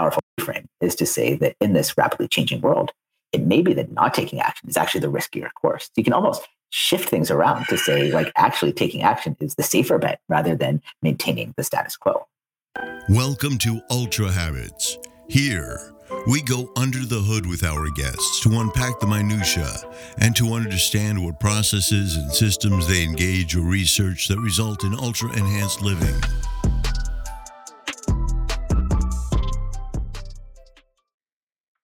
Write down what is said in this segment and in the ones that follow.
powerful frame is to say that in this rapidly changing world, it may be that not taking action is actually the riskier course. You can almost shift things around to say, like, actually taking action is the safer bet rather than maintaining the status quo. Welcome to Ultra Habits. Here, we go under the hood with our guests to unpack the minutiae and to understand what processes and systems they engage or research that result in ultra enhanced living.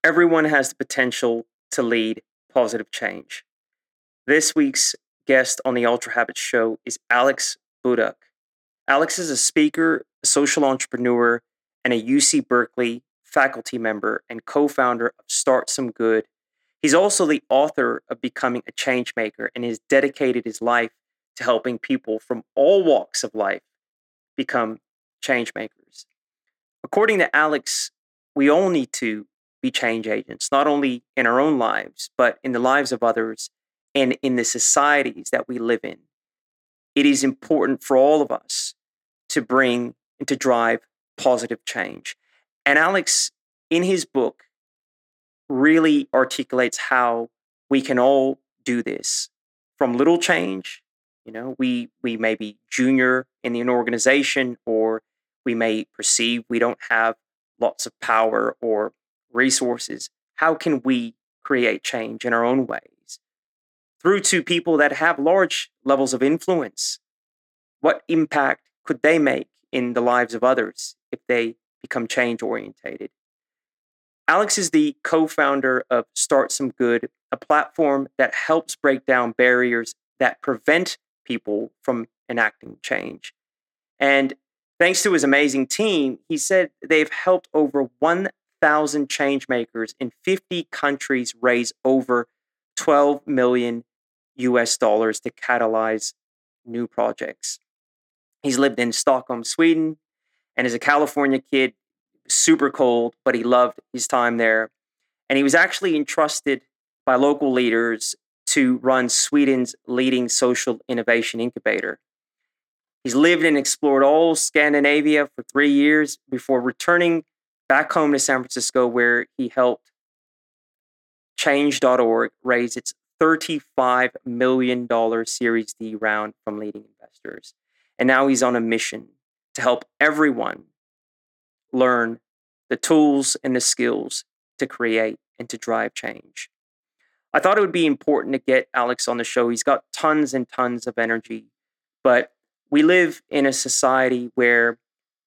Everyone has the potential to lead positive change. This week's guest on the Ultra Habits show is Alex Budak. Alex is a speaker, a social entrepreneur, and a UC Berkeley faculty member and co founder of StartSomeGood. He's also the author of Becoming a Changemaker and has dedicated his life to helping people from all walks of life become changemakers. According to Alex, we all need to be change agents, not only in our own lives, but in the lives of others and in the societies that we live in. It is important for all of us to bring and to drive positive change. And Alex, in his book, really articulates how we can all do this from little change. You know, we we may be junior in an organization, or we may perceive we don't have lots of power or resources, how can we create change in our own ways? Through to people that have large levels of influence. What impact could they make in the lives of others if they become change orientated? Alex is the co founder of StartSomeGood, a platform that helps break down barriers that prevent people from enacting change. And thanks to his amazing team, he said they've helped over 1 thousand changemakers in 50 countries raise over 12 million US dollars to catalyze new projects. He's lived in Stockholm, Sweden, and as a California kid, super cold, but he loved his time there. And he was actually entrusted by local leaders to run Sweden's leading social innovation incubator. He's lived and explored all Scandinavia for three years before returning back home to San Francisco, where he helped Change.org raise its $35 million Series D round from leading investors. And now he's on a mission to help everyone learn the tools and the skills to create and to drive change. I thought it would be important to get Alex on the show. He's got tons and tons of energy, but we live in a society where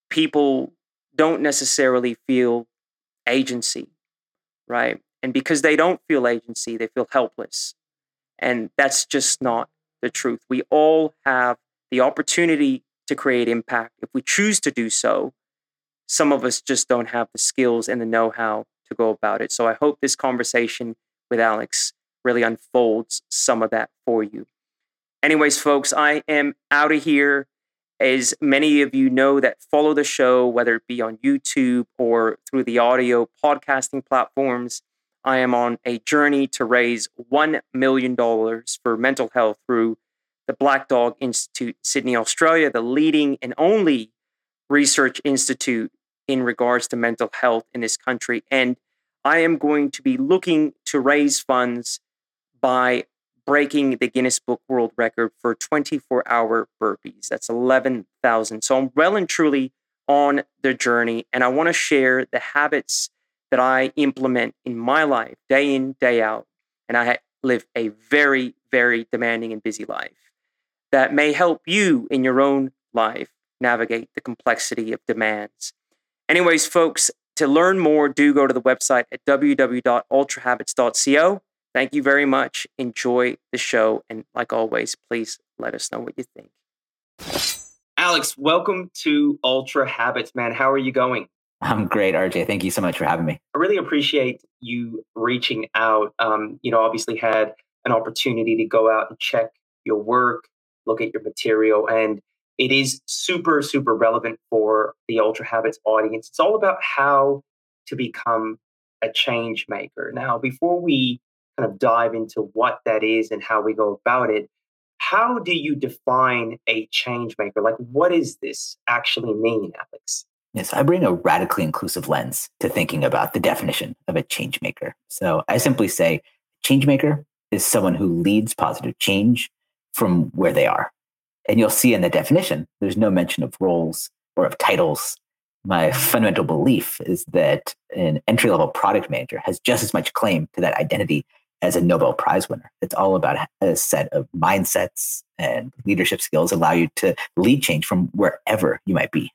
people don't necessarily feel agency, right? And because they don't feel agency, they feel helpless. And that's just not the truth. We all have the opportunity to create impact if we choose to do so. Some of us just don't have the skills and the know how to go about it. So I hope this conversation with Alex really unfolds some of that for you. Anyways, folks, I am out of here. As many of you know that follow the show, whether it be on YouTube or through the audio podcasting platforms, I am on a journey to raise $1 million for mental health through the Black Dog Institute, Sydney, Australia, the leading and only research institute in regards to mental health in this country. And I am going to be looking to raise funds by breaking the Guinness Book World Record for 24 hour burpees. That's 11,000. So I'm well and truly on the journey. And I want to share the habits that I implement in my life day in, day out. And I live a very, very demanding and busy life that may help you in your own life navigate the complexity of demands. Anyways, folks, to learn more, do go to the website at www.ultrahabits.co. Thank you very much. Enjoy the show. And like always, please let us know what you think. Alex, welcome to Ultra Habits, man. How are you going? I'm great, RJ. Thank you so much for having me. I really appreciate you reaching out. Um, you know, obviously had an opportunity to go out and check your work, look at your material, and it is super, super relevant for the Ultra Habits audience. It's all about how to become a change maker. Now, before we kind of dive into what that is and how we go about it, how do you define a change maker? Like, what does this actually mean, Alex? Yes, I bring a radically inclusive lens to thinking about the definition of a change maker. So I simply say change maker is someone who leads positive change from where they are. And you'll see in the definition, there's no mention of roles or of titles. My fundamental belief is that an entry level product manager has just as much claim to that identity as a Nobel Prize winner. It's all about a set of mindsets and leadership skills allow you to lead change from wherever you might be.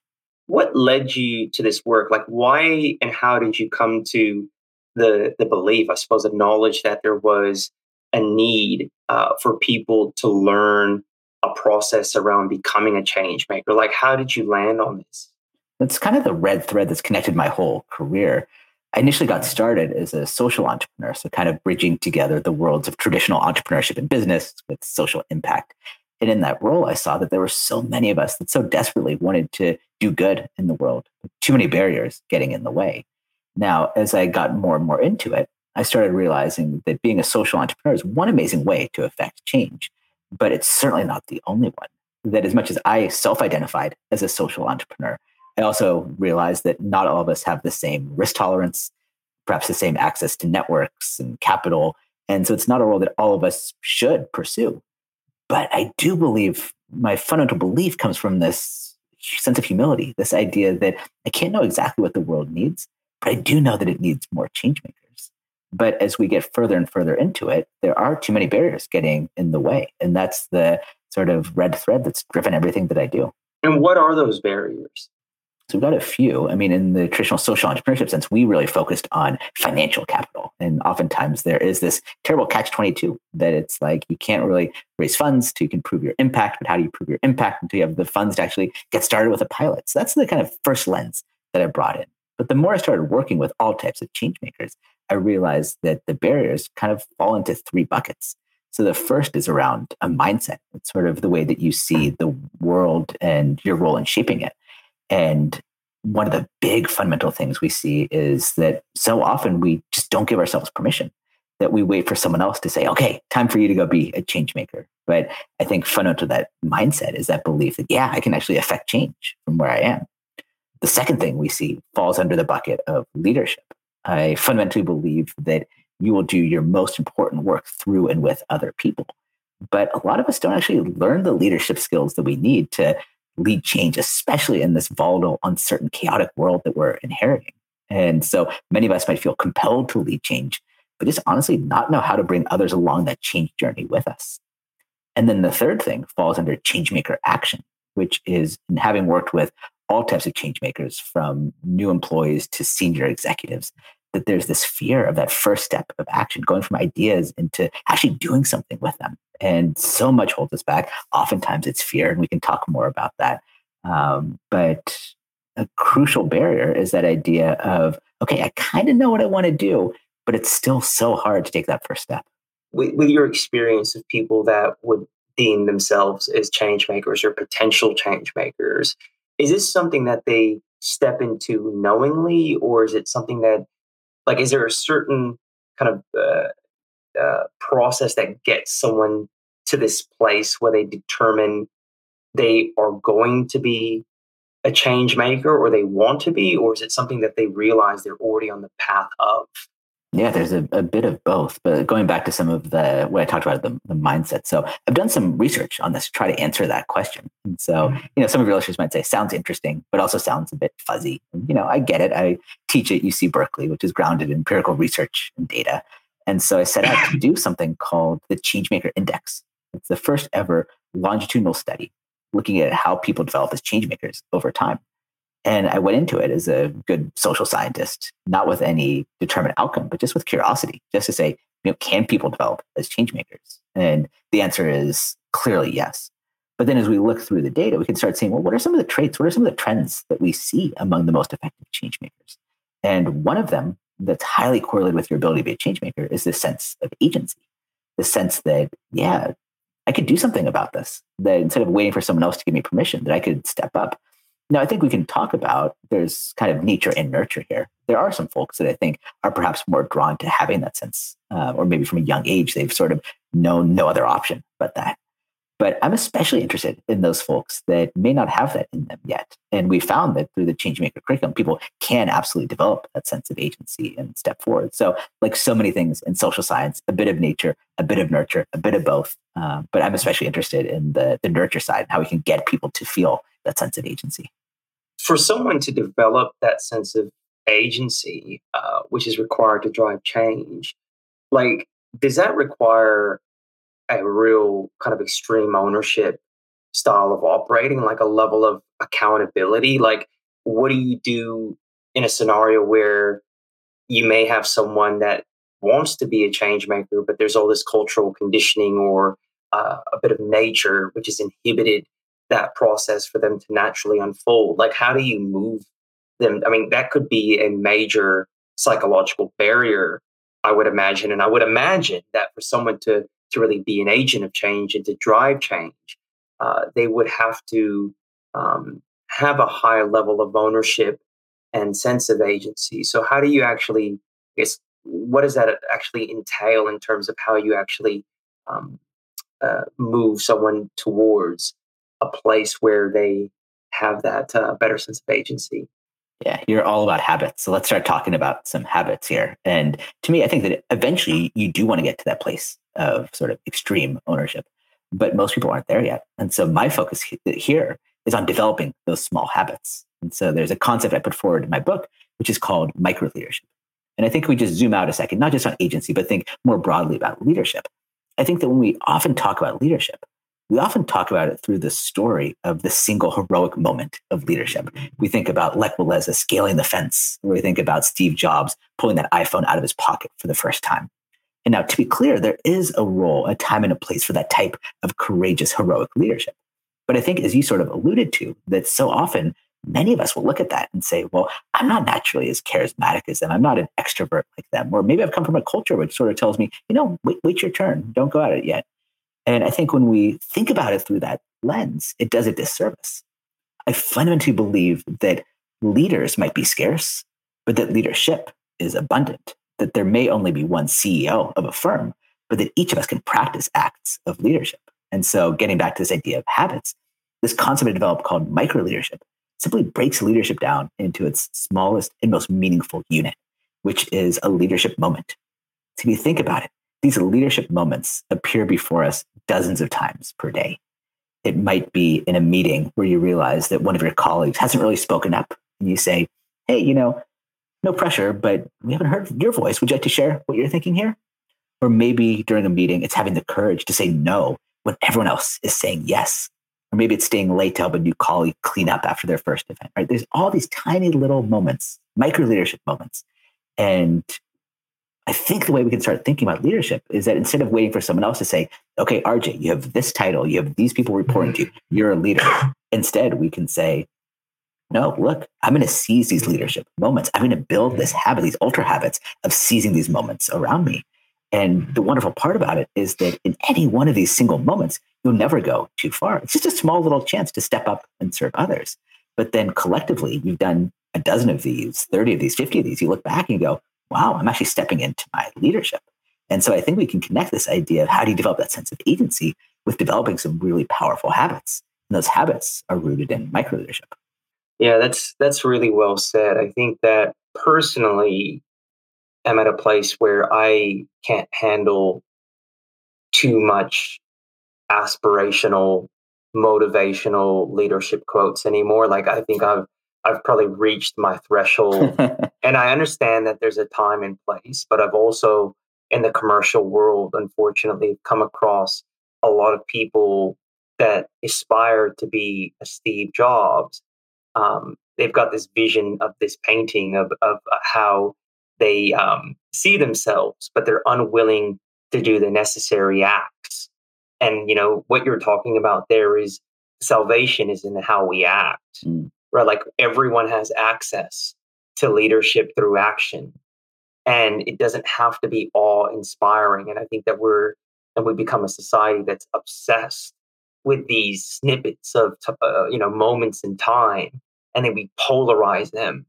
What led you to this work? Like, why and how did you come to the the belief, I suppose, the knowledge that there was a need uh, for people to learn a process around becoming a change maker? Like, how did you land on this? It's kind of the red thread that's connected my whole career. I initially got started as a social entrepreneur, so kind of bridging together the worlds of traditional entrepreneurship and business with social impact. And in that role, I saw that there were so many of us that so desperately wanted to do good in the world, too many barriers getting in the way. Now, as I got more and more into it, I started realizing that being a social entrepreneur is one amazing way to affect change, but it's certainly not the only one. That as much as I self identified as a social entrepreneur, I also realized that not all of us have the same risk tolerance, perhaps the same access to networks and capital. And so it's not a role that all of us should pursue. But I do believe my fundamental belief comes from this sense of humility, this idea that I can't know exactly what the world needs, but I do know that it needs more change makers. But as we get further and further into it, there are too many barriers getting in the way. And that's the sort of red thread that's driven everything that I do. And what are those barriers? So we've got a few. I mean, in the traditional social entrepreneurship sense, we really focused on financial capital. And oftentimes there is this terrible catch 22 that it's like you can't really raise funds to you can prove your impact, but how do you prove your impact until you have the funds to actually get started with a pilot? So that's the kind of first lens that I brought in. But the more I started working with all types of change makers, I realized that the barriers kind of fall into three buckets. So the first is around a mindset. It's sort of the way that you see the world and your role in shaping it. And one of the big fundamental things we see is that so often we just don't give ourselves permission, that we wait for someone else to say, okay, time for you to go be a change maker. But I think fundamental to that mindset is that belief that, yeah, I can actually affect change from where I am. The second thing we see falls under the bucket of leadership. I fundamentally believe that you will do your most important work through and with other people. But a lot of us don't actually learn the leadership skills that we need to lead change, especially in this volatile, uncertain, chaotic world that we're inheriting. And so many of us might feel compelled to lead change, but just honestly not know how to bring others along that change journey with us. And then the third thing falls under changemaker action, which is having worked with all types of change makers from new employees to senior executives, that there's this fear of that first step of action, going from ideas into actually doing something with them. And so much holds us back. Oftentimes it's fear, and we can talk more about that. Um, but a crucial barrier is that idea of, okay, I kind of know what I want to do, but it's still so hard to take that first step. With, with your experience of people that would deem themselves as change makers or potential change makers, is this something that they step into knowingly, or is it something that like is there a certain kind of uh, uh, process that gets someone to this place where they determine they are going to be a change maker or they want to be? Or is it something that they realize they're already on the path of yeah, there's a, a bit of both. But going back to some of the what I talked about the, the mindset. So I've done some research on this to try to answer that question. And so, mm-hmm. you know, some of your listeners might say sounds interesting, but also sounds a bit fuzzy. And, you know, I get it. I teach at UC Berkeley, which is grounded in empirical research and data. And so I set out to do something called the Changemaker Index. It's the first ever longitudinal study looking at how people develop as changemakers over time. And I went into it as a good social scientist, not with any determined outcome, but just with curiosity, just to say, you know, can people develop as change makers? And the answer is clearly yes. But then as we look through the data, we can start seeing, well, what are some of the traits? What are some of the trends that we see among the most effective change makers? And one of them that's highly correlated with your ability to be a change maker is this sense of agency, the sense that, yeah, I could do something about this. That instead of waiting for someone else to give me permission, that I could step up now, I think we can talk about there's kind of nature and nurture here. There are some folks that I think are perhaps more drawn to having that sense, uh, or maybe from a young age, they've sort of known no other option but that. But I'm especially interested in those folks that may not have that in them yet. And we found that through the Changemaker curriculum, people can absolutely develop that sense of agency and step forward. So, like so many things in social science, a bit of nature, a bit of nurture, a bit of both. Um, but I'm especially interested in the, the nurture side, how we can get people to feel that sense of agency. For someone to develop that sense of agency, uh, which is required to drive change, like, does that require a real kind of extreme ownership style of operating, like a level of accountability. Like, what do you do in a scenario where you may have someone that wants to be a change maker, but there's all this cultural conditioning or uh, a bit of nature which has inhibited that process for them to naturally unfold? Like, how do you move them? I mean, that could be a major psychological barrier, I would imagine. And I would imagine that for someone to to really be an agent of change and to drive change, uh, they would have to um, have a high level of ownership and sense of agency. So, how do you actually, I guess, what does that actually entail in terms of how you actually um, uh, move someone towards a place where they have that uh, better sense of agency? Yeah, you're all about habits. So let's start talking about some habits here. And to me, I think that eventually you do want to get to that place of sort of extreme ownership, but most people aren't there yet. And so my focus uh, here is on developing those small habits. And so there's a concept I put forward in my book, which is called micro leadership. And I think we just zoom out a second, not just on agency, but think more broadly about leadership. I think that when we often talk about leadership, we often talk about it through the story of the single heroic moment of leadership. We think about Lech Walesa scaling the fence, we think about Steve Jobs pulling that iPhone out of his pocket for the first time. And now, to be clear, there is a role, a time, and a place for that type of courageous, heroic leadership. But I think, as you sort of alluded to, that so often many of us will look at that and say, well, I'm not naturally as charismatic as them. I'm not an extrovert like them. Or maybe I've come from a culture which sort of tells me, you know, wait, wait your turn. Don't go at it yet. And I think when we think about it through that lens, it does a disservice. I fundamentally believe that leaders might be scarce, but that leadership is abundant that there may only be one CEO of a firm, but that each of us can practice acts of leadership. And so, getting back to this idea of habits, this concept I developed called micro leadership simply breaks leadership down into its smallest and most meaningful unit, which is a leadership moment. So, if you think about it, these leadership moments appear before us dozens of times per day. It might be in a meeting where you realize that one of your colleagues hasn't really spoken up, and you say, Hey, you know, no pressure, but we haven't heard your voice. Would you like to share what you're thinking here? Or maybe during a meeting, it's having the courage to say no when everyone else is saying yes. Or maybe it's staying late to help a new colleague clean up after their first event, right? There's all these tiny little moments, micro leadership moments. And I think the way we can start thinking about leadership is that instead of waiting for someone else to say, okay, RJ, you have this title, you have these people reporting to you, you're a leader. Instead, we can say, no, look, I'm going to seize these leadership moments. I'm going to build this habit, these ultra habits of seizing these moments around me. And the wonderful part about it is that in any one of these single moments, you'll never go too far. It's just a small little chance to step up and serve others. But then collectively, you've done a dozen of these, 30 of these, 50 of these. You look back and you go, wow, I'm actually stepping into my leadership. And so I think we can connect this idea of how do you develop that sense of agency with developing some really powerful habits. And those habits are rooted in micro leadership. Yeah, that's that's really well said. I think that personally I'm at a place where I can't handle too much aspirational, motivational leadership quotes anymore. Like I think I've I've probably reached my threshold. and I understand that there's a time and place, but I've also in the commercial world, unfortunately, come across a lot of people that aspire to be a Steve Jobs um, they've got this vision of this painting of, of uh, how they um, see themselves, but they're unwilling to do the necessary acts. And you know what you're talking about there is salvation is in how we act, mm. Right? Like everyone has access to leadership through action, and it doesn't have to be awe inspiring. And I think that we're and we become a society that's obsessed with these snippets of uh, you know moments in time and then we polarize them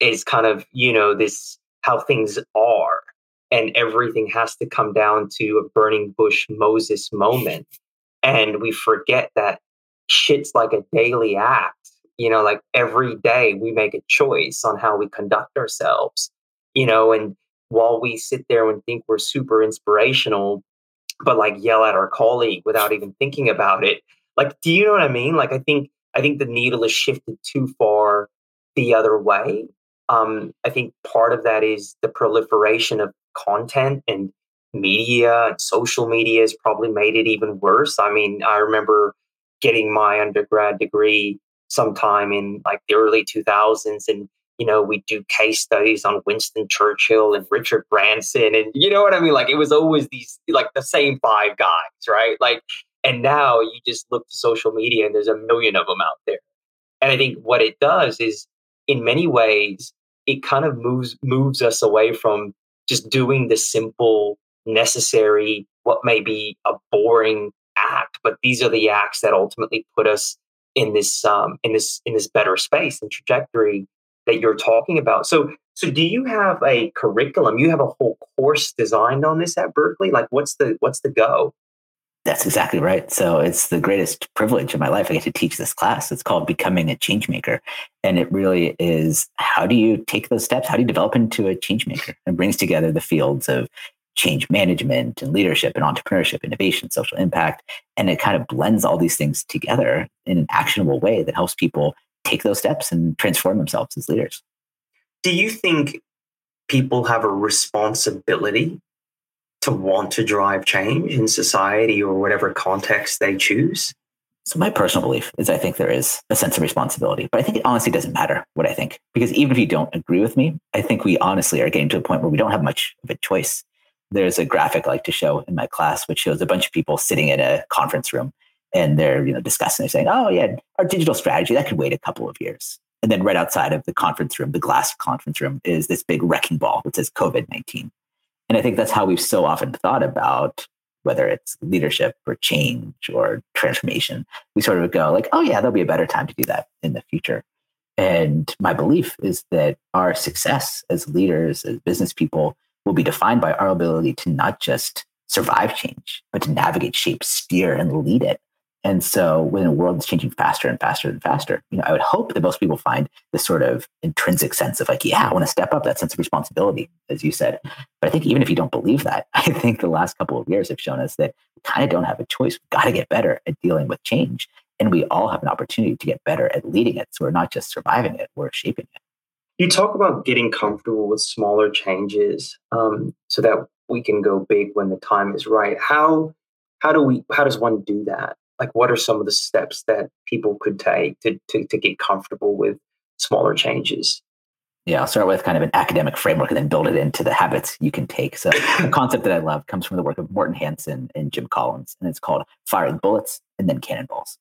is kind of you know this how things are and everything has to come down to a burning bush moses moment And we forget that shit's like a daily act. You know, like every day we make a choice on how we conduct ourselves, you know, and while we sit there and think we're super inspirational, but like yell at our colleague without even thinking about it. Like, do you know what I mean? Like, I think I think the needle is shifted too far the other way. Um, I think part of that is the proliferation of content and media and social media has probably made it even worse. I mean, I remember getting my undergrad degree sometime in like the early 2000s and you know we do case studies on winston churchill and richard branson and you know what i mean? Like it was always these like the same five guys right? Like and now you just look to social media and there's a million of them out there. And i think what it does is in many ways it kind of moves moves us away from just doing the simple necessary what may be a boring act but these are the acts that ultimately put us in this um, in this in this better space and trajectory that you're talking about so so do you have a curriculum you have a whole course designed on this at berkeley like what's the what's the go that's exactly right. So it's the greatest privilege of my life. I get to teach this class. It's called Becoming a Change Maker. And it really is how do you take those steps? How do you develop into a change maker? And brings together the fields of change management and leadership and entrepreneurship, innovation, social impact. And it kind of blends all these things together in an actionable way that helps people take those steps and transform themselves as leaders. Do you think people have a responsibility to want to drive change in society or whatever context they choose? So my personal belief is I think there is a sense of responsibility, but I think it honestly doesn't matter what I think because even if you don't agree with me, I think we honestly are getting to a point where we don't have much of a choice there's a graphic I like to show in my class, which shows a bunch of people sitting in a conference room and they're you know discussing. They're saying, "Oh yeah, our digital strategy that could wait a couple of years." And then right outside of the conference room, the glass conference room, is this big wrecking ball that says COVID nineteen. And I think that's how we've so often thought about whether it's leadership or change or transformation. We sort of go like, "Oh yeah, there'll be a better time to do that in the future." And my belief is that our success as leaders, as business people, will be defined by our ability to not just survive change, but to navigate, shape, steer, and lead it. And so when the world is changing faster and faster and faster, you know, I would hope that most people find this sort of intrinsic sense of like, yeah, I want to step up that sense of responsibility, as you said. But I think even if you don't believe that, I think the last couple of years have shown us that we kind of don't have a choice. We've got to get better at dealing with change. And we all have an opportunity to get better at leading it. So we're not just surviving it, we're shaping it. You talk about getting comfortable with smaller changes um, so that we can go big when the time is right. How how do we how does one do that? Like what are some of the steps that people could take to to, to get comfortable with smaller changes? Yeah, I'll start with kind of an academic framework and then build it into the habits you can take. So, a concept that I love comes from the work of Morten Hansen and Jim Collins, and it's called firing bullets and then cannonballs.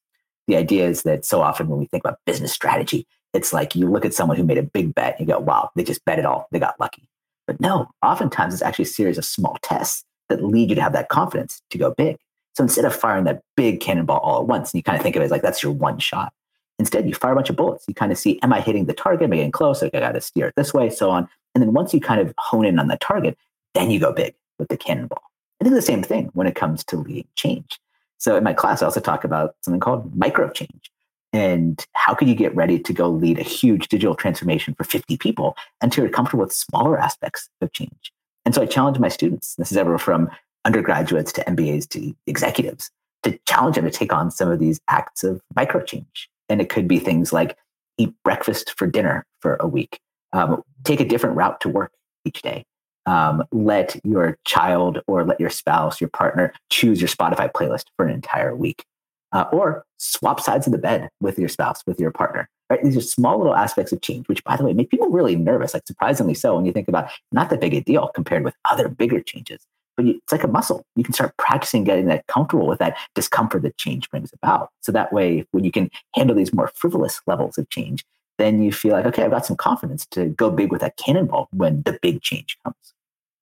The idea is that so often when we think about business strategy, it's like you look at someone who made a big bet and you go, wow, they just bet it all. They got lucky. But no, oftentimes it's actually a series of small tests that lead you to have that confidence to go big. So instead of firing that big cannonball all at once, and you kind of think of it as like that's your one shot. Instead, you fire a bunch of bullets. You kind of see, am I hitting the target? Am I getting close? I got to steer it this way, so on. And then once you kind of hone in on the target, then you go big with the cannonball. I think the same thing when it comes to leading change. So in my class, I also talk about something called micro change. And how can you get ready to go lead a huge digital transformation for 50 people until you're comfortable with smaller aspects of change? And so I challenge my students, this is ever from undergraduates to MBAs to executives, to challenge them to take on some of these acts of micro change. And it could be things like eat breakfast for dinner for a week, um, take a different route to work each day. Um, let your child or let your spouse, your partner choose your Spotify playlist for an entire week uh, or swap sides of the bed with your spouse, with your partner. Right? These are small little aspects of change, which, by the way, make people really nervous. Like surprisingly so, when you think about not that big a deal compared with other bigger changes. But you, it's like a muscle. You can start practicing getting that comfortable with that discomfort that change brings about. So that way, when you can handle these more frivolous levels of change, then you feel like, okay, I've got some confidence to go big with that cannonball when the big change comes.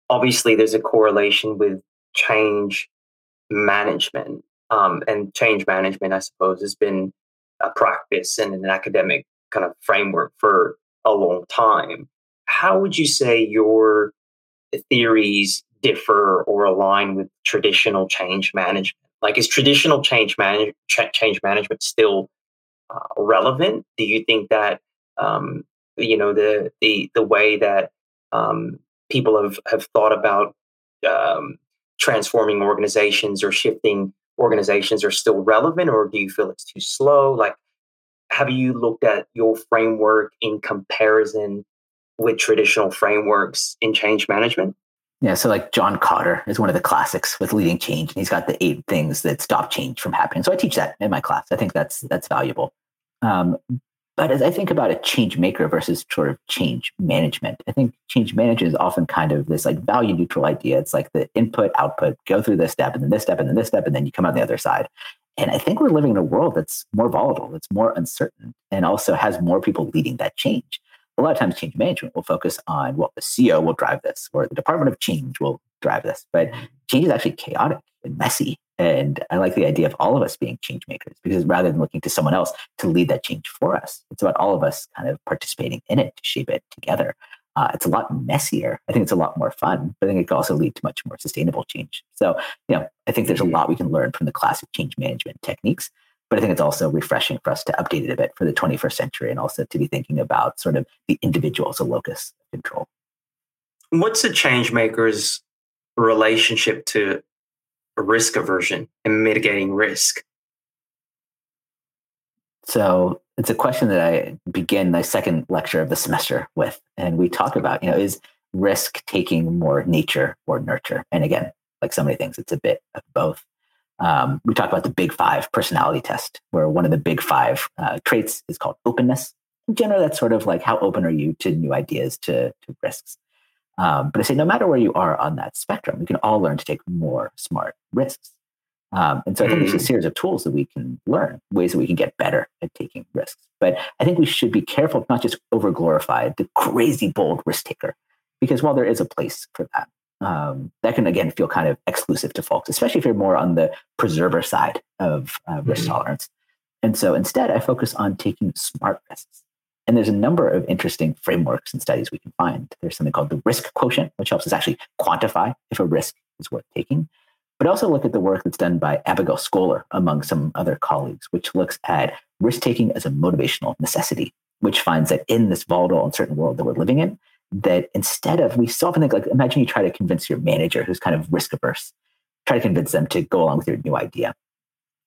Obviously, there's a correlation with change management um, and change management, I suppose, has been a practice and an academic kind of framework for a long time. How would you say your theories differ or align with traditional change management? Like, is traditional change, manage, change management still uh, relevant? Do you think that um, you know the the the way that um, people have have thought about um, transforming organizations or shifting organizations are still relevant, or do you feel it's too slow? Like, have you looked at your framework in comparison with traditional frameworks in change management? Yeah, so like John Kotter is one of the classics with leading change, and he's got the eight things that stop change from happening. So I teach that in my class. I think that's that's valuable. Um, but as I think about a change maker versus sort of change management, I think change management is often kind of this like value neutral idea. It's like the input, output, go through this step and then this step and then this step, and then you come out the other side. And I think we're living in a world that's more volatile, that's more uncertain, and also has more people leading that change. A lot of times, change management will focus on, well, the CEO will drive this, or the Department of Change will drive this. But change is actually chaotic and messy. And I like the idea of all of us being change makers because rather than looking to someone else to lead that change for us, it's about all of us kind of participating in it to shape it together. Uh, it's a lot messier. I think it's a lot more fun, but I think it can also lead to much more sustainable change. So, you know, I think there's a lot we can learn from the classic change management techniques, but I think it's also refreshing for us to update it a bit for the 21st century and also to be thinking about sort of the individual as a locus of control. What's a change maker's relationship to risk aversion and mitigating risk? So it's a question that I begin my second lecture of the semester with. And we talk about, you know, is risk taking more nature or nurture? And again, like so many things, it's a bit of both. Um, we talk about the big five personality test, where one of the big five uh, traits is called openness. In general, that's sort of like how open are you to new ideas, to, to risks. Um, but I say, no matter where you are on that spectrum, we can all learn to take more smart risks. Um, and so I think there's a mm. series of tools that we can learn, ways that we can get better at taking risks. But I think we should be careful not just over glorify the crazy bold risk taker, because while there is a place for that, um, that can again feel kind of exclusive to folks, especially if you're more on the preserver side of uh, risk mm-hmm. tolerance. And so instead, I focus on taking smart risks. And there's a number of interesting frameworks and studies we can find. There's something called the risk quotient, which helps us actually quantify if a risk is worth taking. But also look at the work that's done by Abigail Scholer among some other colleagues, which looks at risk taking as a motivational necessity, which finds that in this volatile, uncertain world that we're living in, that instead of, we so often think like, imagine you try to convince your manager who's kind of risk averse, try to convince them to go along with your new idea.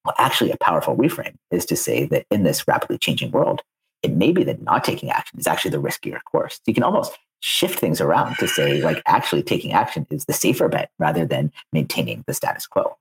Well, actually, a powerful reframe is to say that in this rapidly changing world, it may be that not taking action is actually the riskier course. You can almost shift things around to say, like, actually taking action is the safer bet rather than maintaining the status quo.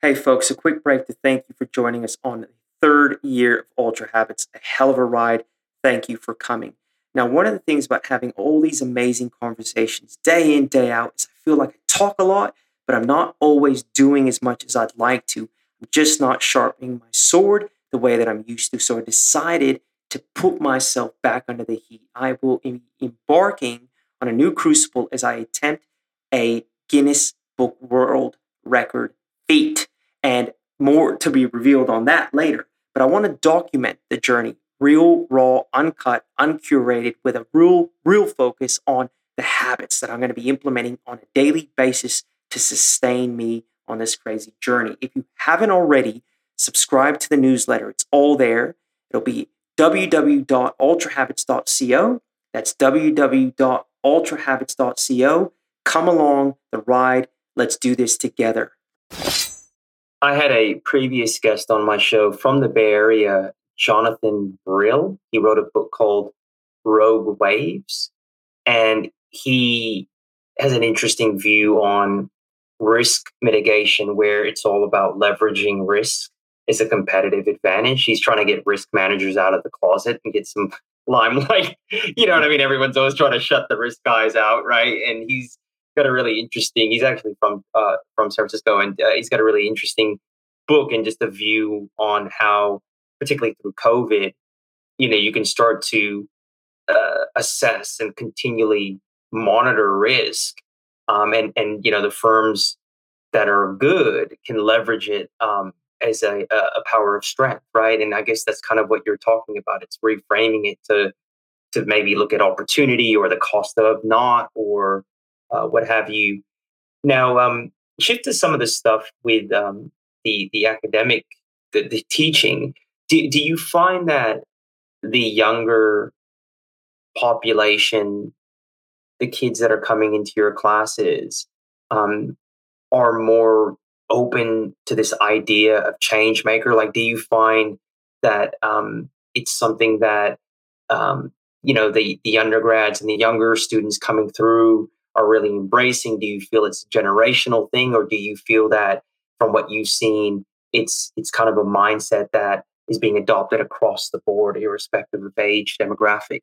Hey, folks, a quick break to thank you for joining us on the third year of Ultra Habits. A hell of a ride. Thank you for coming. Now, one of the things about having all these amazing conversations day in, day out is I feel like I talk a lot, but I'm not always doing as much as I'd like to. I'm just not sharpening my sword the way that I'm used to. So I decided to put myself back under the heat. I will be embarking on a new crucible as I attempt a Guinness Book World Record feat. And more to be revealed on that later. But I want to document the journey, real, raw, uncut, uncurated, with a real, real focus on the habits that I'm going to be implementing on a daily basis to sustain me on this crazy journey. If you haven't already, subscribe to the newsletter. It's all there. It'll be www.ultrahabits.co. That's www.ultrahabits.co. Come along the ride. Let's do this together. I had a previous guest on my show from the Bay Area, Jonathan Brill. He wrote a book called Rogue Waves, and he has an interesting view on risk mitigation where it's all about leveraging risk is a competitive advantage. He's trying to get risk managers out of the closet and get some limelight. you know what I mean? Everyone's always trying to shut the risk guys out, right? And he's got a really interesting. He's actually from uh, from San Francisco, and uh, he's got a really interesting book and just a view on how, particularly through COVID, you know, you can start to uh, assess and continually monitor risk, um, and and you know the firms that are good can leverage it um, as a, a power of strength, right? And I guess that's kind of what you're talking about. It's reframing it to to maybe look at opportunity or the cost of not or uh, what have you. Now, um, shift to some of the stuff with um, the the academic, the, the teaching. Do, do you find that the younger population, the kids that are coming into your classes, um, are more open to this idea of change maker? Like, do you find that um, it's something that um, you know the the undergrads and the younger students coming through are really embracing? Do you feel it's a generational thing, or do you feel that from what you've seen, it's it's kind of a mindset that is being adopted across the board, irrespective of age, demographic?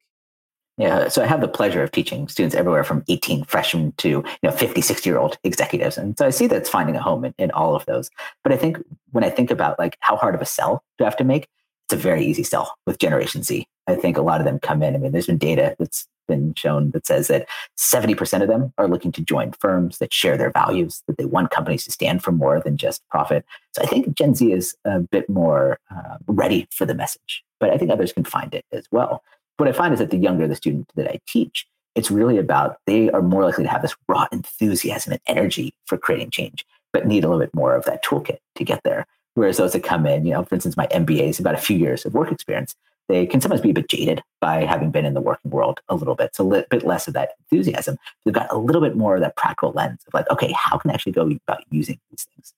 Yeah, so I have the pleasure of teaching students everywhere from 18 freshmen to you know 50, 60 year old executives, and so I see that it's finding a home in, in all of those. But I think when I think about like how hard of a sell do I have to make, it's a very easy sell with Generation Z. I think a lot of them come in. I mean, there's been data that's been shown that says that 70% of them are looking to join firms that share their values, that they want companies to stand for more than just profit. So I think Gen Z is a bit more uh, ready for the message, but I think others can find it as well what I find is that the younger the student that I teach, it's really about they are more likely to have this raw enthusiasm and energy for creating change, but need a little bit more of that toolkit to get there. Whereas those that come in, you know, for instance, my MBA is about a few years of work experience. They can sometimes be a bit jaded by having been in the working world a little bit. So a little bit less of that enthusiasm. They've got a little bit more of that practical lens of like, okay, how can I actually go about using these things?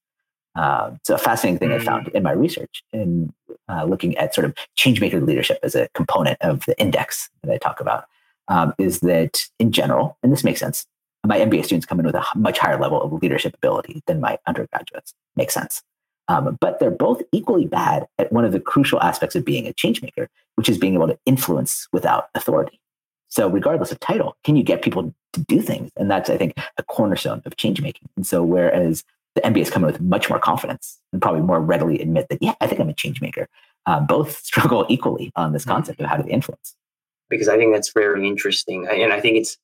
Um, so a fascinating thing I found mm. in my research in uh, looking at sort of changemaker leadership as a component of the index that I talk about um, is that in general, and this makes sense, my MBA students come in with a much higher level of leadership ability than my undergraduates. Makes sense. Um, but they're both equally bad at one of the crucial aspects of being a changemaker, which is being able to influence without authority. So, regardless of title, can you get people to do things? And that's, I think, a cornerstone of change making. And so, whereas the MBA is coming with much more confidence and probably more readily admit that, yeah, I think I'm a change maker. Um, both struggle equally on this concept of how to influence. Because I think that's very interesting. And I think it's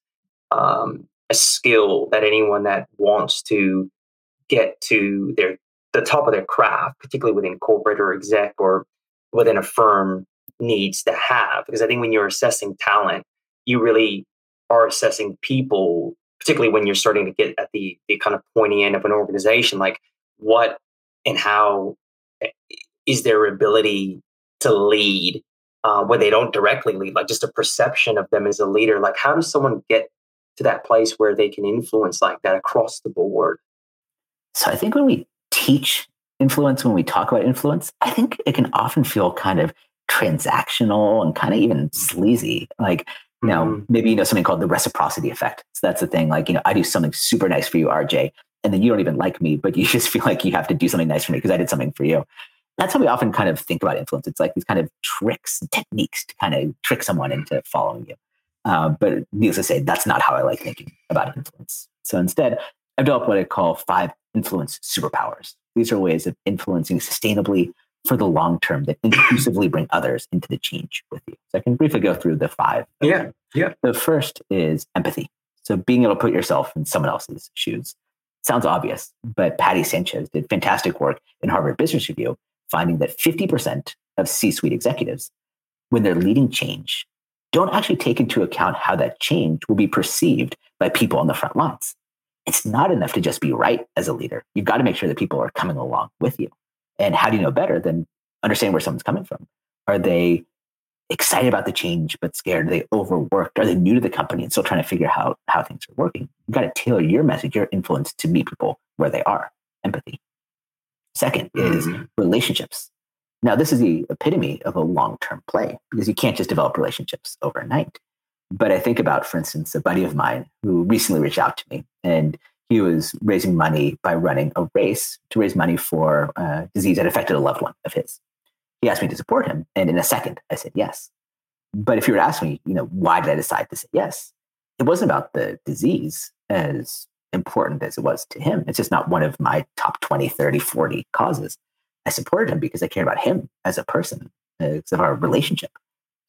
um, a skill that anyone that wants to get to their the top of their craft, particularly within corporate or exec or within a firm, needs to have. Because I think when you're assessing talent, you really are assessing people particularly when you're starting to get at the the kind of pointy end of an organization, like what and how eh, their ability to lead uh, where they don't directly lead, like just a perception of them as a leader. Like, how does someone get to that place where they can influence like that across the board? So, I think when we teach influence, when we talk about influence, I think it can often feel kind of transactional and kind of even sleazy. Like, you know, mm-hmm. maybe you know something called the reciprocity effect. So that's the thing. Like, you know, I do something super nice for you, RJ, and then you don't even like me, but you just feel like you have to do something nice for me because I did something for you. That's how we often kind of think about influence. It's like these kind of tricks and techniques to kind of trick someone into following you. Uh, but needless to say, that's not how I like thinking about influence. So instead, I've developed what I call five influence superpowers. These are ways of influencing sustainably for the long term that inclusively bring others into the change with you. So I can briefly go through the five. Yeah. Yeah. The first is empathy. So being able to put yourself in someone else's shoes. Sounds obvious, but Patti Sanchez did fantastic work in Harvard Business Review, finding that 50% of C suite executives, when they're leading change, don't actually take into account how that change will be perceived by people on the front lines. It's not enough to just be right as a leader. You've got to make sure that people are coming along with you. And how do you know better than understand where someone's coming from? Are they excited about the change but scared? Are they overworked? Are they new to the company and still trying to figure out how things are working? You've got to tailor your message, your influence to meet people where they are. Empathy. Second is mm-hmm. relationships. Now, this is the epitome of a long term play because you can't just develop relationships overnight. But I think about, for instance, a buddy of mine who recently reached out to me and he was raising money by running a race to raise money for a disease that affected a loved one of his. He asked me to support him, and in a second, I said yes. But if you were to ask me, you know, why did I decide to say yes? It wasn't about the disease as important as it was to him. It's just not one of my top 20, 30, 40 causes. I supported him because I cared about him as a person, because of our relationship.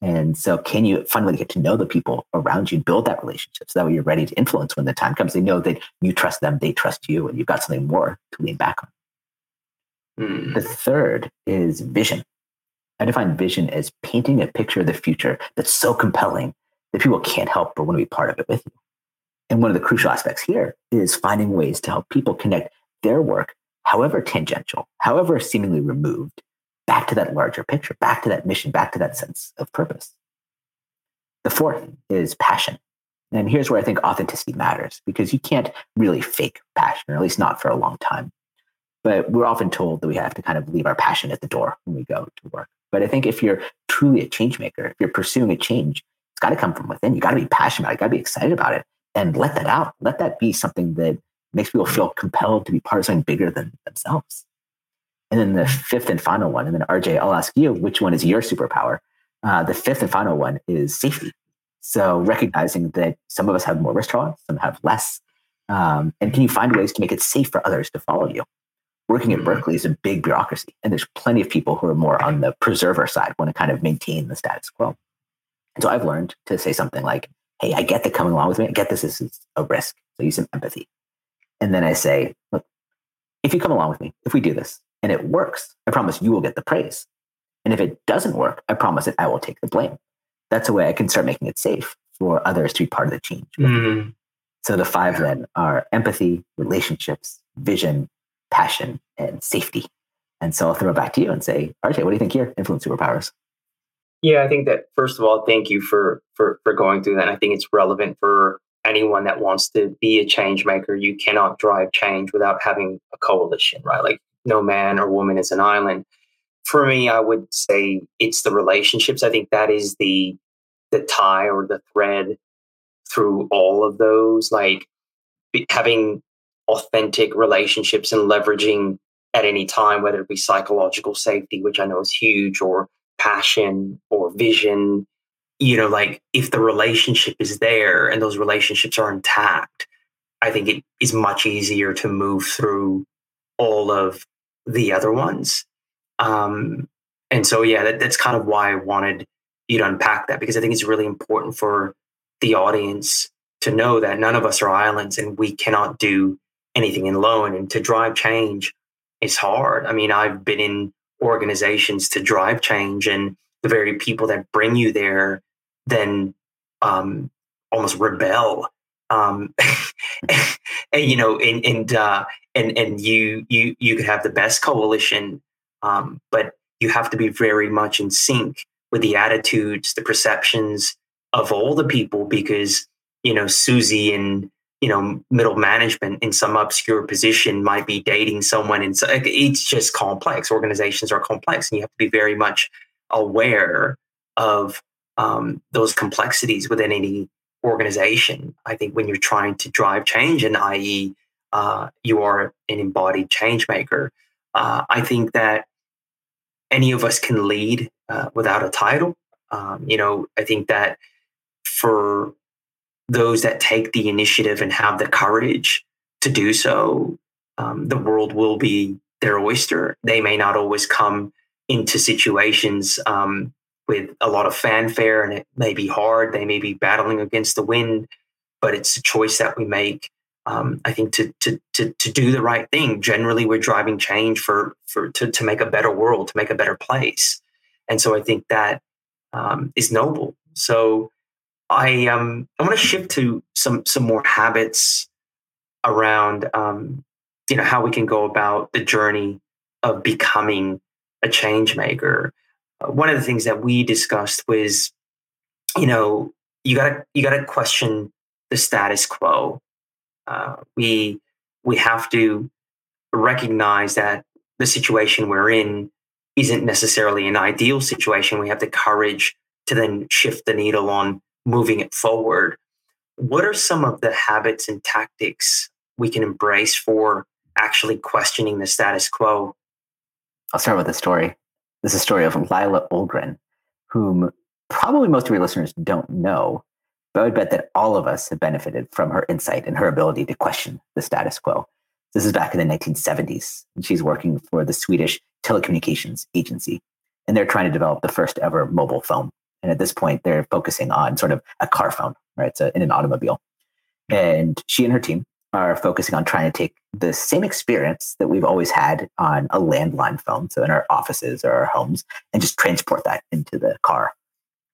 And so, can you finally get to know the people around you, build that relationship so that way you're ready to influence when the time comes? They know that you trust them, they trust you, and you've got something more to lean back on. Mm. The third is vision. I define vision as painting a picture of the future that's so compelling that people can't help but want to be part of it with you. And one of the crucial aspects here is finding ways to help people connect their work, however tangential, however seemingly removed, back to that larger picture, back to that mission, back to that sense of purpose. The fourth is passion. And here's where I think authenticity matters because you can't really fake passion, or at least not for a long time. But we're often told that we have to kind of leave our passion at the door when we go to work. But I think if you're truly a change maker, if you're pursuing a change, it's got to come from within. You got to be passionate about it. You got to be excited about it and let that out. Let that be something that makes people feel compelled to be part of something bigger than themselves. And then the fifth and final one, and then RJ, I'll ask you, which one is your superpower? Uh, the fifth and final one is safety. So recognizing that some of us have more risk tolerance, some have less. Um, and can you find ways to make it safe for others to follow you? Working at Berkeley is a big bureaucracy, and there's plenty of people who are more on the preserver side, want to kind of maintain the status quo. And so I've learned to say something like, hey, I get that coming along with me. I get this, this is a risk. So use some empathy. And then I say, look, if you come along with me, if we do this and it works, I promise you will get the praise. And if it doesn't work, I promise that I will take the blame. That's a way I can start making it safe for others to be part of the change. Mm-hmm. So the five then are empathy, relationships, vision, passion, and safety. And so I'll throw it back to you and say, RJ, what do you think here? Influence superpowers. Yeah, I think that first of all, thank you for for for going through that. And I think it's relevant for anyone that wants to be a change maker. You cannot drive change without having a coalition, right? Like no man or woman is an island. For me, I would say it's the relationships. I think that is the the tie or the thread through all of those. Like having authentic relationships and leveraging at any time, whether it be psychological safety, which I know is huge, or passion or vision. You know, like if the relationship is there and those relationships are intact, I think it is much easier to move through all of the other ones. Um, and so, yeah, that, that's kind of why I wanted you to unpack that because I think it's really important for the audience to know that none of us are islands and we cannot do anything alone. And to drive change is hard. I mean, I've been in organizations to drive change, and the very people that bring you there then um, almost rebel. Um, and you know, and and uh, and and you you you could have the best coalition, um, but you have to be very much in sync with the attitudes, the perceptions of all the people, because you know Susie and you know middle management in some obscure position might be dating someone and so it's just complex. Organizations are complex and you have to be very much aware of um, those complexities within any organization i think when you're trying to drive change and i.e uh, you are an embodied change maker uh, i think that any of us can lead uh, without a title um, you know i think that for those that take the initiative and have the courage to do so, um, the world will be their oyster. They may not always come into situations um, with a lot of fanfare and it may be hard. They may be battling against the wind, but it's a choice that we make. Um, I think to, to to to do the right thing. Generally, we're driving change for for to to make a better world, to make a better place, and so I think that um, is noble. So I um I want to shift to some some more habits around um you know how we can go about the journey of becoming a change maker. One of the things that we discussed was you know you got to you got to question the status quo. Uh, we we have to recognize that the situation we're in isn't necessarily an ideal situation. We have the courage to then shift the needle on moving it forward. What are some of the habits and tactics we can embrace for actually questioning the status quo? I'll start with a story. This is a story of Laila Ohlgren, whom probably most of your listeners don't know, but I would bet that all of us have benefited from her insight and her ability to question the status quo. This is back in the 1970s, and she's working for the Swedish Telecommunications Agency, and they're trying to develop the first ever mobile phone. And at this point, they're focusing on sort of a car phone, right? So in an automobile. And she and her team are focusing on trying to take the same experience that we've always had on a landline phone, so in our offices or our homes, and just transport that into the car.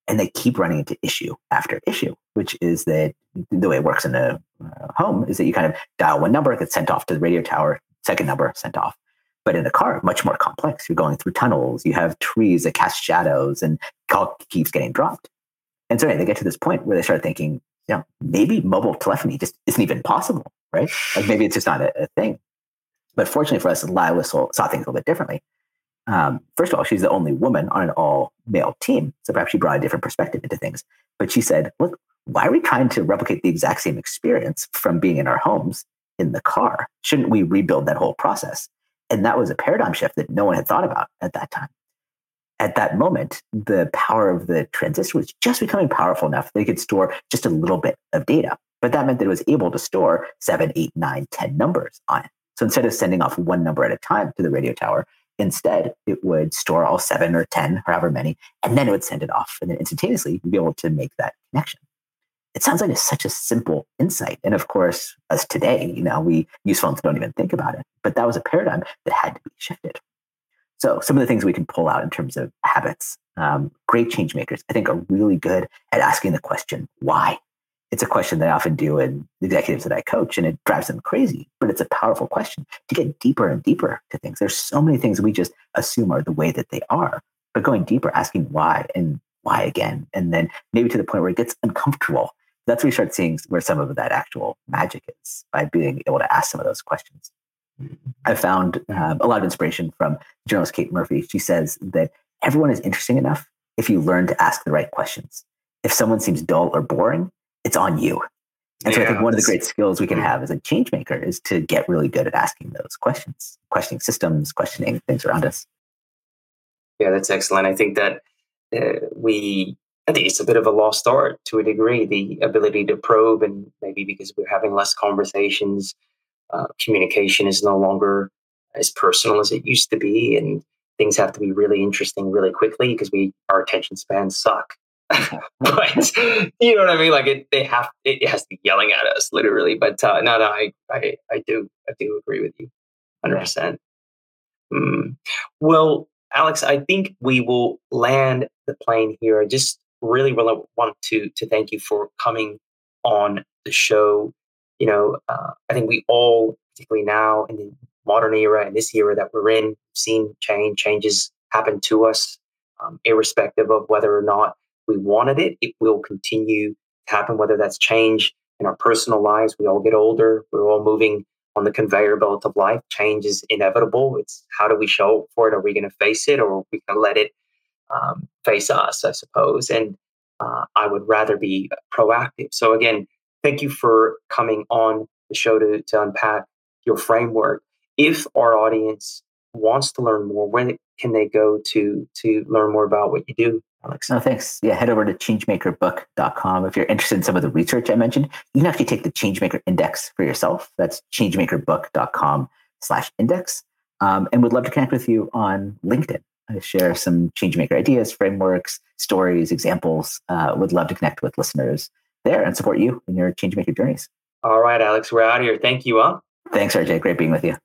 And they keep running into issue after issue, which is that the way it works in a uh, home is that you kind of dial one number, it gets sent off to the radio tower, second number sent off. But in a car, much more complex. You're going through tunnels, you have trees that cast shadows, and call keeps getting dropped. And so they get to this point where they start thinking, you know, maybe mobile telephony just isn't even possible, right? Like maybe it's just not a, a thing. But fortunately for us, Laila saw, saw things a little bit differently. Um, first of all, she's the only woman on an all male team. So perhaps she brought a different perspective into things. But she said, look, why are we trying to replicate the exact same experience from being in our homes in the car? Shouldn't we rebuild that whole process? And that was a paradigm shift that no one had thought about at that time. At that moment, the power of the transistor was just becoming powerful enough they could store just a little bit of data. But that meant that it was able to store seven, eight, nine, ten numbers on it. So instead of sending off one number at a time to the radio tower, instead it would store all seven or 10, however many, and then it would send it off. And then instantaneously, you'd be able to make that connection it sounds like it's such a simple insight. And of course, as today, you know, we use phones don't even think about it. But that was a paradigm that had to be shifted. So some of the things we can pull out in terms of habits, um, great change makers, I think are really good at asking the question, why? It's a question that I often do in executives that I coach, and it drives them crazy. But it's a powerful question to get deeper and deeper to things. There's so many things we just assume are the way that they are, but going deeper, asking why and why again, and then maybe to the point where it gets uncomfortable that's where you start seeing where some of that actual magic is by being able to ask some of those questions. I found um, a lot of inspiration from journalist Kate Murphy. She says that everyone is interesting enough if you learn to ask the right questions. If someone seems dull or boring, it's on you. And yeah, so I think one of the great skills we can have as a change maker is to get really good at asking those questions, questioning systems, questioning things around us. Yeah, that's excellent. I think that uh, we I think it's a bit of a lost art to a degree, the ability to probe, and maybe because we're having less conversations, uh, communication is no longer as personal as it used to be, and things have to be really interesting really quickly because we our attention spans suck. but you know what I mean? Like it, they have it has to be yelling at us literally. But uh, no, no, I, I, I do, I do agree with you, hundred percent. Mm. Well, Alex, I think we will land the plane here. I just really, really want to to thank you for coming on the show. You know, uh, I think we all, particularly now in the modern era and this era that we're in, seen change. Changes happen to us, um, irrespective of whether or not we wanted it. It will continue to happen, whether that's change in our personal lives. We all get older. We're all moving on the conveyor belt of life. Change is inevitable. It's how do we show up for it? Are we going to face it, or are we going to let it um, face us, I suppose. And uh, I would rather be proactive. So, again, thank you for coming on the show to, to unpack your framework. If our audience wants to learn more, where can they go to to learn more about what you do? Alex. No, thanks. Yeah, head over to changemakerbook.com. If you're interested in some of the research I mentioned, you can actually take the Changemaker Index for yourself. That's changemakerbook.com slash index. Um, and would love to connect with you on LinkedIn. I share some changemaker ideas, frameworks, stories, examples. Uh, would love to connect with listeners there and support you in your changemaker journeys. All right, Alex, we're out of here. Thank you. all. Thanks, RJ. Great being with you.